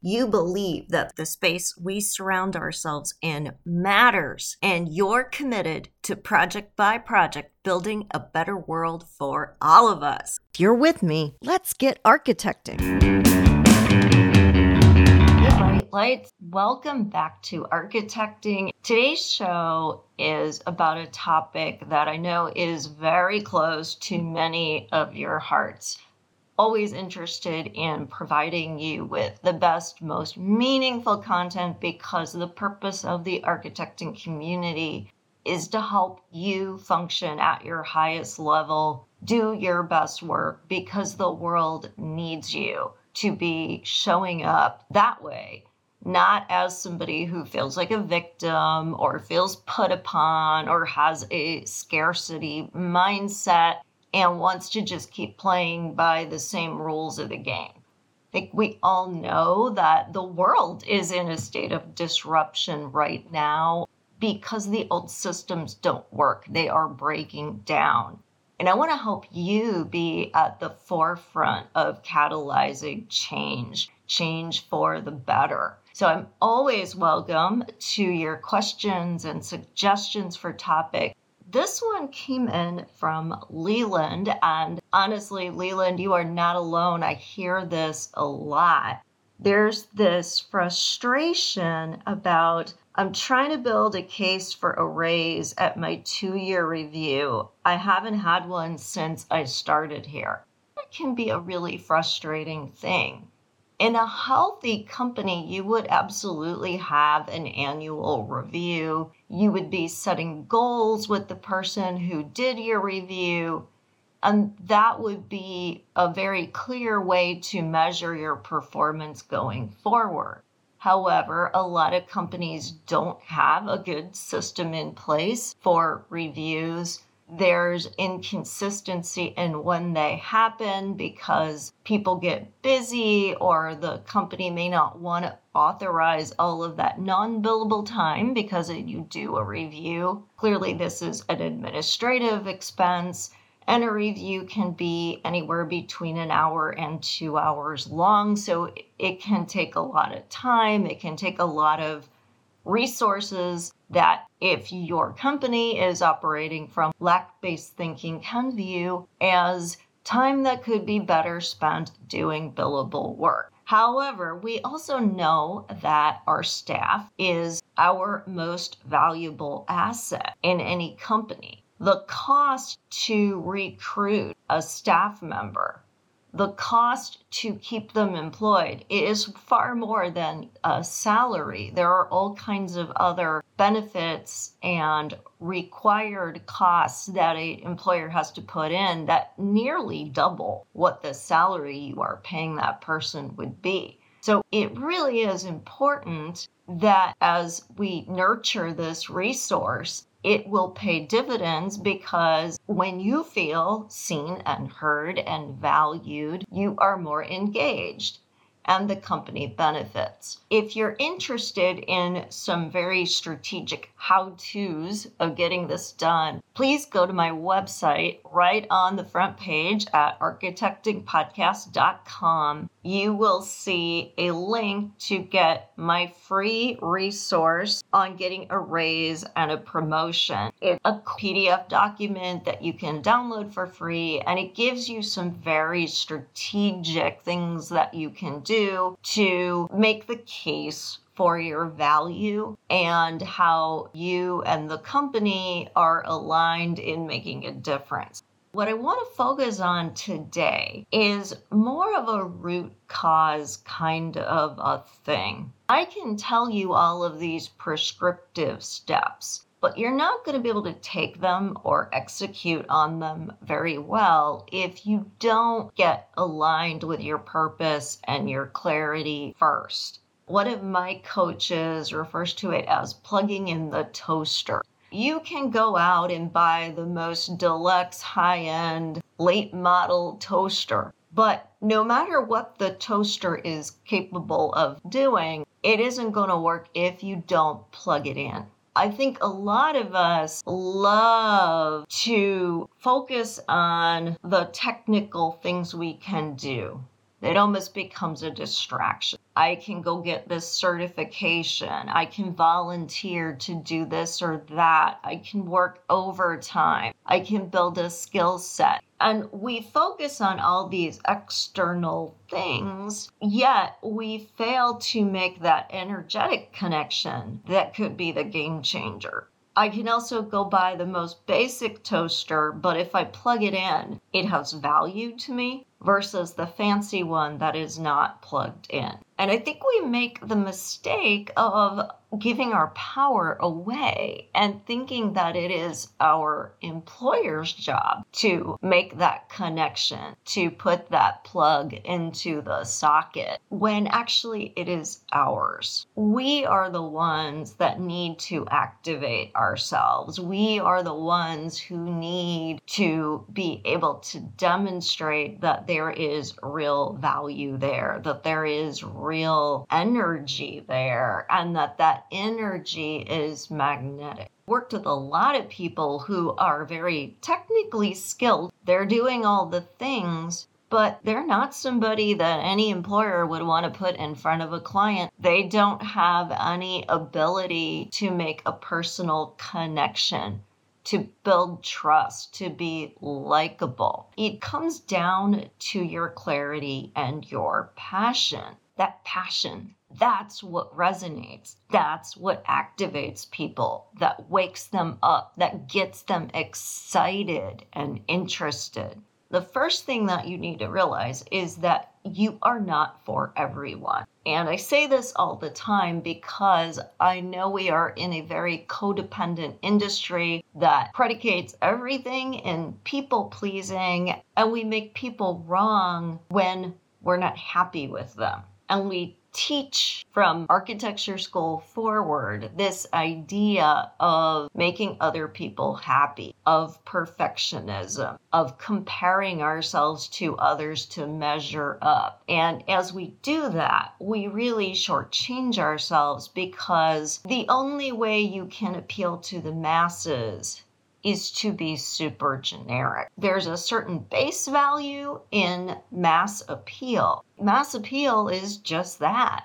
you believe that the space we surround ourselves in matters and you're committed to project by project building a better world for all of us. If you're with me, let's get architecting. Lights, welcome back to Architecting. Today's show is about a topic that I know is very close to many of your hearts. Always interested in providing you with the best, most meaningful content because the purpose of the architecting community is to help you function at your highest level, do your best work because the world needs you to be showing up that way not as somebody who feels like a victim or feels put upon or has a scarcity mindset and wants to just keep playing by the same rules of the game. I think we all know that the world is in a state of disruption right now because the old systems don't work. They are breaking down. And I want to help you be at the forefront of catalyzing change, change for the better. So I'm always welcome to your questions and suggestions for topic. This one came in from Leland, and honestly, Leland, you are not alone. I hear this a lot. There's this frustration about I'm trying to build a case for a raise at my two year review. I haven't had one since I started here. It can be a really frustrating thing in a healthy company, you would absolutely have an annual review. You would be setting goals with the person who did your review. And that would be a very clear way to measure your performance going forward. However, a lot of companies don't have a good system in place for reviews there's inconsistency in when they happen because people get busy or the company may not want to authorize all of that non billable time because you do a review. Clearly, this is an administrative expense. And a review can be anywhere between an hour and two hours long. So it can take a lot of time. It can take a lot of resources that if your company is operating from lack based thinking can view as time that could be better spent doing billable work. However, we also know that our staff is our most valuable asset in any company. The cost to recruit a staff member the cost to keep them employed is far more than a salary. There are all kinds of other benefits and required costs that an employer has to put in that nearly double what the salary you are paying that person would be. So it really is important that as we nurture this resource, it will pay dividends because when you feel seen and heard and valued, you are more engaged and the company benefits. If you're interested in some very strategic how to's of getting this done, please go to my website right on the front page at architectingpodcast.com. You will see a link to get my free resource on getting a raise and a promotion. It's a PDF document that you can download for free, and it gives you some very strategic things that you can do do to make the case for your value and how you and the company are aligned in making a difference. What I want to focus on today is more of a root cause kind of a thing. I can tell you all of these prescriptive steps, but you're not going to be able to take them or execute on them very well if you don't get aligned with your purpose and your clarity first. One of my coaches refers to it as plugging in the toaster. You can go out and buy the most deluxe high end late model toaster. But no matter what the toaster is capable of doing, it isn't going to work if you don't plug it in. I think a lot of us love to focus on the technical things we can do. It almost becomes a distraction. I can go get this certification. I can volunteer to do this or that. I can work overtime. I can build a skill set. And we focus on all these external things, yet we fail to make that energetic connection that could be the game changer. I can also go buy the most basic toaster, but if I plug it in, it has value to me versus the fancy one that is not plugged in. And I think we make the mistake of giving our power away and thinking that it is our employer's job to make that connection, to put that plug into the socket, when actually it is ours. We are the ones that need to activate ourselves. We are the ones who need to be able to demonstrate that there is real value there, that there is real energy there, and that that energy is magnetic. Worked with a lot of people who are very technically skilled. They're doing all the things, but they're not somebody that any employer would want to put in front of a client. They don't have any ability to make a personal connection to build trust, to be likable. It comes down to your clarity and your passion. That passion, that's what resonates. That's what activates people, that wakes them up, that gets them excited and interested the first thing that you need to realize is that you are not for everyone. And I say this all the time because I know we are in a very codependent industry that predicates everything in people pleasing, and we make people wrong when we're not happy with them. And we teach from architecture school forward this idea of making other people happy, of perfectionism, of comparing ourselves to others to measure up. And as we do that, we really shortchange ourselves because the only way you can appeal to the masses is to be super generic. There's a certain base value in mass appeal. Mass appeal is just that.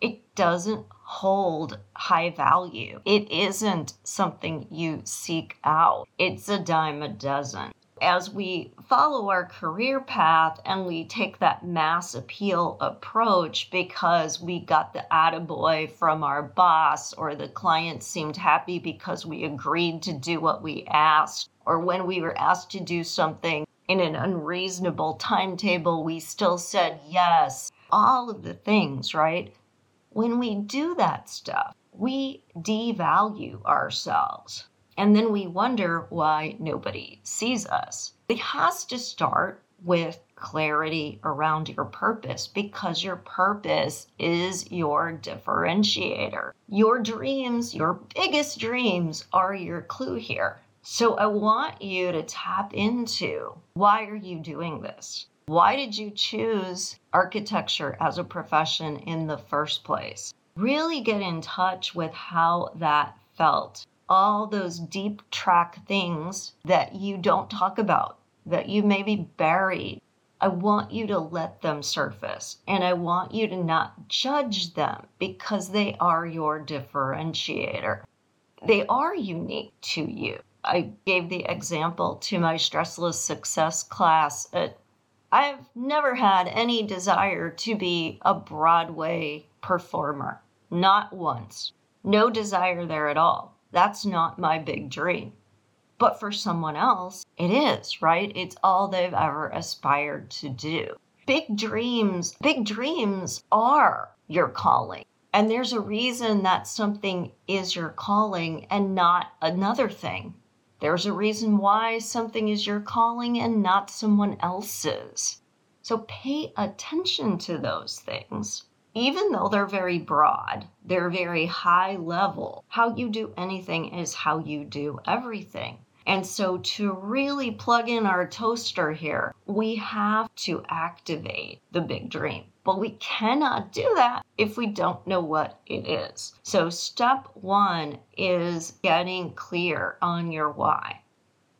It doesn't hold high value. It isn't something you seek out. It's a dime a dozen as we follow our career path and we take that mass appeal approach because we got the attaboy from our boss or the client seemed happy because we agreed to do what we asked or when we were asked to do something in an unreasonable timetable we still said yes. All of the things right? When we do that stuff we devalue ourselves and then we wonder why nobody sees us. It has to start with clarity around your purpose because your purpose is your differentiator. Your dreams, your biggest dreams, are your clue here. So I want you to tap into why are you doing this? Why did you choose architecture as a profession in the first place? Really get in touch with how that felt all those deep track things that you don't talk about, that you maybe buried. I want you to let them surface and I want you to not judge them because they are your differentiator. They are unique to you. I gave the example to my stressless success class. I've never had any desire to be a Broadway performer, not once. No desire there at all. That's not my big dream. But for someone else, it is, right? It's all they've ever aspired to do. Big dreams, big dreams are your calling. And there's a reason that something is your calling and not another thing. There's a reason why something is your calling and not someone else's. So pay attention to those things even though they're very broad, they're very high level. How you do anything is how you do everything. And so, to really plug in our toaster here, we have to activate the big dream. But we cannot do that if we don't know what it is. So, step one is getting clear on your why.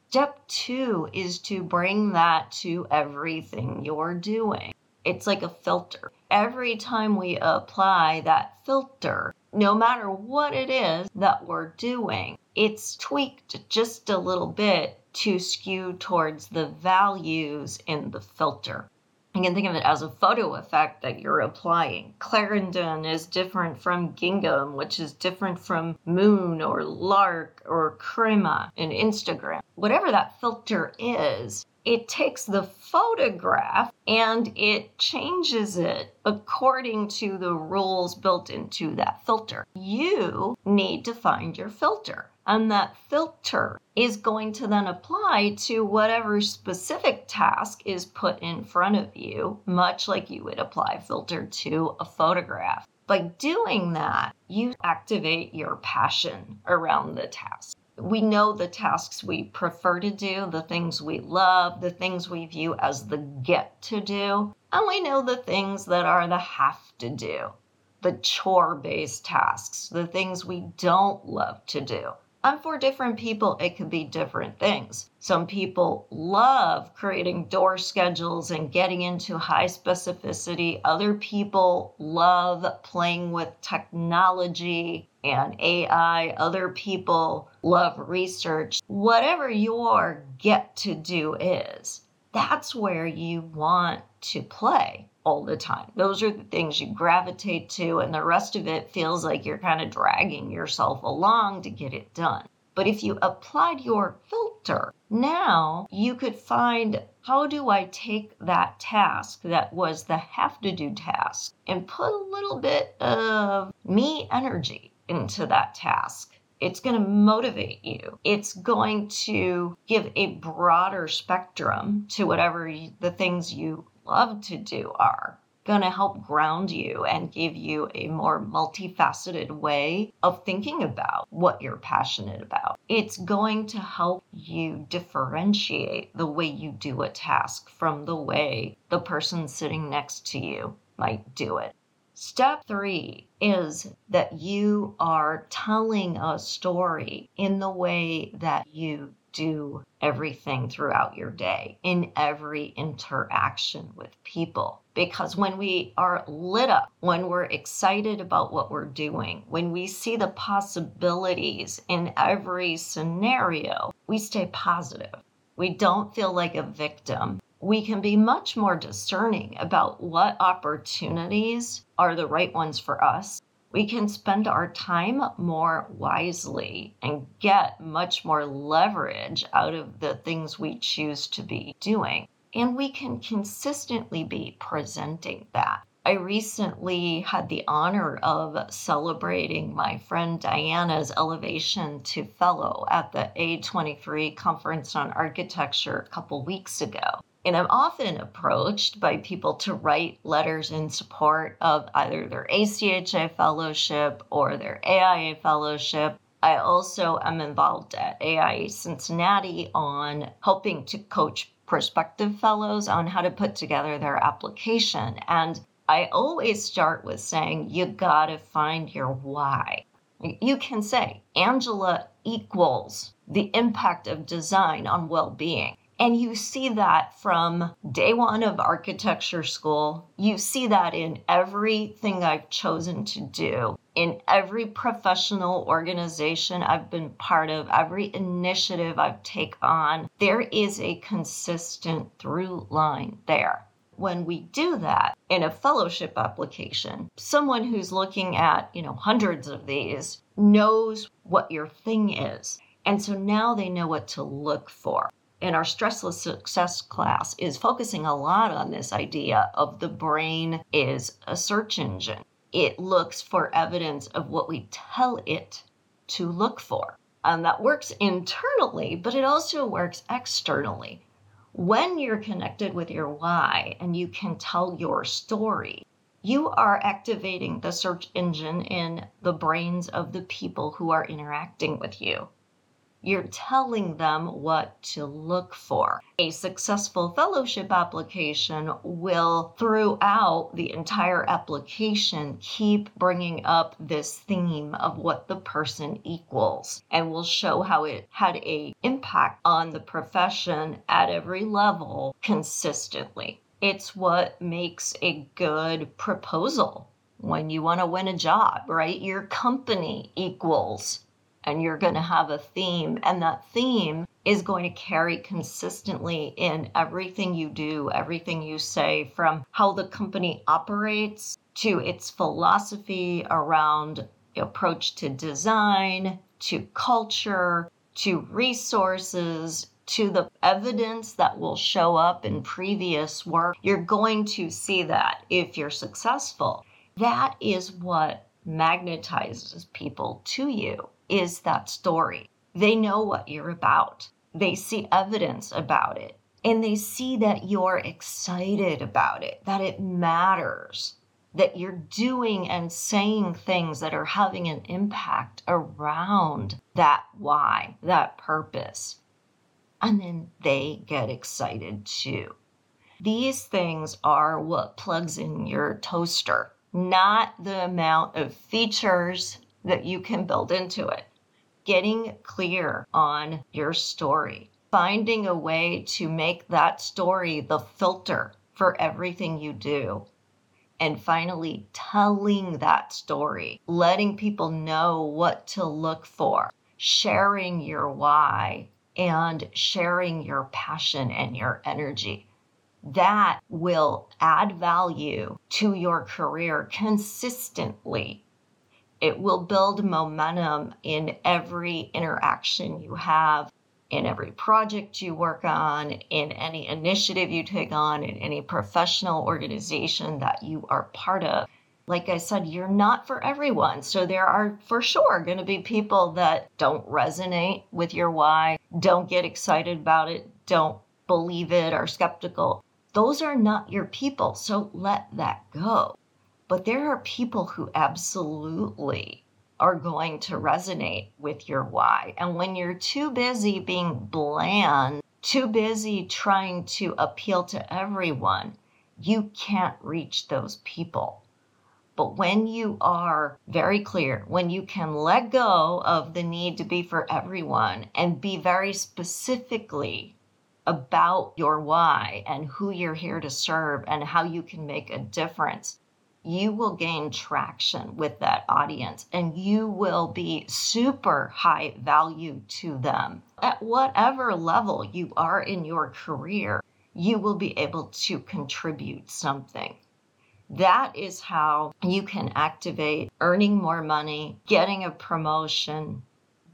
Step two is to bring that to everything you're doing. It's like a filter. Every time we apply that filter, no matter what it is that we're doing, it's tweaked just a little bit to skew towards the values in the filter. You can think of it as a photo effect that you're applying. Clarendon is different from gingham, which is different from moon or lark or crema in Instagram. Whatever that filter is, it takes the photograph and it changes it according to the rules built into that filter. You need to find your filter. And that filter is going to then apply to whatever specific task is put in front of you, much like you would apply filter to a photograph. By doing that, you activate your passion around the task. We know the tasks we prefer to do, the things we love, the things we view as the get to do, and we know the things that are the have to do, the chore based tasks, the things we don't love to do. And for different people, it could be different things. Some people love creating door schedules and getting into high specificity. Other people love playing with technology and AI. Other people love research. Whatever your get to do is, that's where you want to play all the time. Those are the things you gravitate to, and the rest of it feels like you're kind of dragging yourself along to get it done. But if you applied your filter, now you could find how do I take that task that was the have to do task and put a little bit of me energy into that task. It's going to motivate you. It's going to give a broader spectrum to whatever the things you love to do are going to help ground you and give you a more multifaceted way of thinking about what you're passionate about. It's going to help you differentiate the way you do a task from the way the person sitting next to you might do it. Step three is that you are telling a story in the way that you do everything throughout your day, in every interaction with people. Because when we are lit up, when we're excited about what we're doing, when we see the possibilities in every scenario, we stay positive. We don't feel like a victim. We can be much more discerning about what opportunities are the right ones for us we can spend our time more wisely and get much more leverage out of the things we choose to be doing. And we can consistently be presenting that. I recently had the honor of celebrating my friend Diana's elevation to fellow at the A23 Conference on Architecture a couple weeks ago. And I'm often approached by people to write letters in support of either their ACHA fellowship or their AIA fellowship. I also am involved at AIA Cincinnati on helping to coach prospective fellows on how to put together their application. And I always start with saying, you gotta find your why. You can say, Angela equals the impact of design on well being. And you see that from day one of architecture school. You see that in everything I've chosen to do, in every professional organization I've been part of, every initiative I've taken on. There is a consistent through line there. When we do that in a fellowship application, someone who's looking at, you know, hundreds of these knows what your thing is. And so now they know what to look for and our stressless success class is focusing a lot on this idea of the brain is a search engine. It looks for evidence of what we tell it to look for. And that works internally, but it also works externally. When you're connected with your why and you can tell your story, you are activating the search engine in the brains of the people who are interacting with you You're telling them what to look for. A successful fellowship application will, throughout the entire application, keep bringing up this theme of what the person equals and will show how it had a impact on the profession at every level consistently. It's what makes a good proposal when you want to win a job, right? Your company equals and you're going to have a theme, and that theme is going to carry consistently in everything you do, everything you say, from how the company operates to its philosophy around approach to design, to culture, to resources, to the evidence that will show up in previous work. You're going to see that if you're successful. That is what magnetizes people to you is that story. They know what you're about, they see evidence about it, and they see that you're excited about it, that it matters, that you're doing and saying things that are having an impact around that why, that purpose. And then they get excited too. These things are what plugs in your toaster, not the amount of features that you can build into it. Getting clear on your story, finding a way to make that story the filter for everything you do. And finally, telling that story, letting people know what to look for, sharing your why, and sharing your passion and your energy. That will add value to your career consistently it will build momentum in every interaction you have, in every project you work on, in any initiative you take on, in any professional organization that you are part of. Like I said, you're not for everyone. So there are for sure going to be people that don't resonate with your why, don't get excited about it, don't believe it, are skeptical. Those are not your people. So let that go. But there are people who absolutely are going to resonate with your why. And when you're too busy being bland, too busy trying to appeal to everyone, you can't reach those people. But when you are very clear, when you can let go of the need to be for everyone and be very specifically about your why and who you're here to serve and how you can make a difference, you will gain traction with that audience and you will be super high value to them. At whatever level you are in your career, you will be able to contribute something. That is how you can activate earning more money, getting a promotion,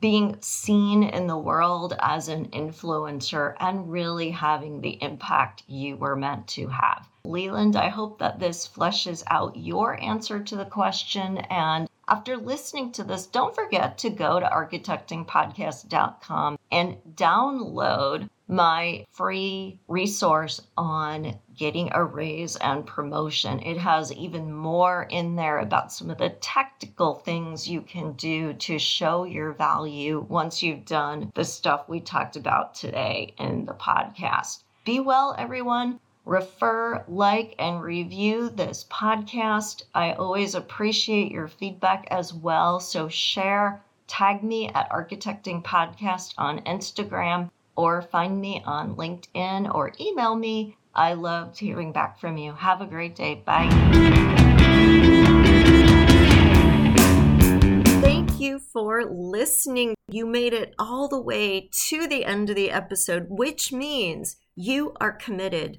being seen in the world as an influencer, and really having the impact you were meant to have. Leland, I hope that this fleshes out your answer to the question. And after listening to this, don't forget to go to architectingpodcast.com and download my free resource on getting a raise and promotion. It has even more in there about some of the tactical things you can do to show your value once you've done the stuff we talked about today in the podcast. Be well, everyone refer, like, and review this podcast. I always appreciate your feedback as well. So share, tag me at Architecting Podcast on Instagram, or find me on LinkedIn or email me. I loved hearing back from you. Have a great day. Bye. Thank you for listening. You made it all the way to the end of the episode, which means you are committed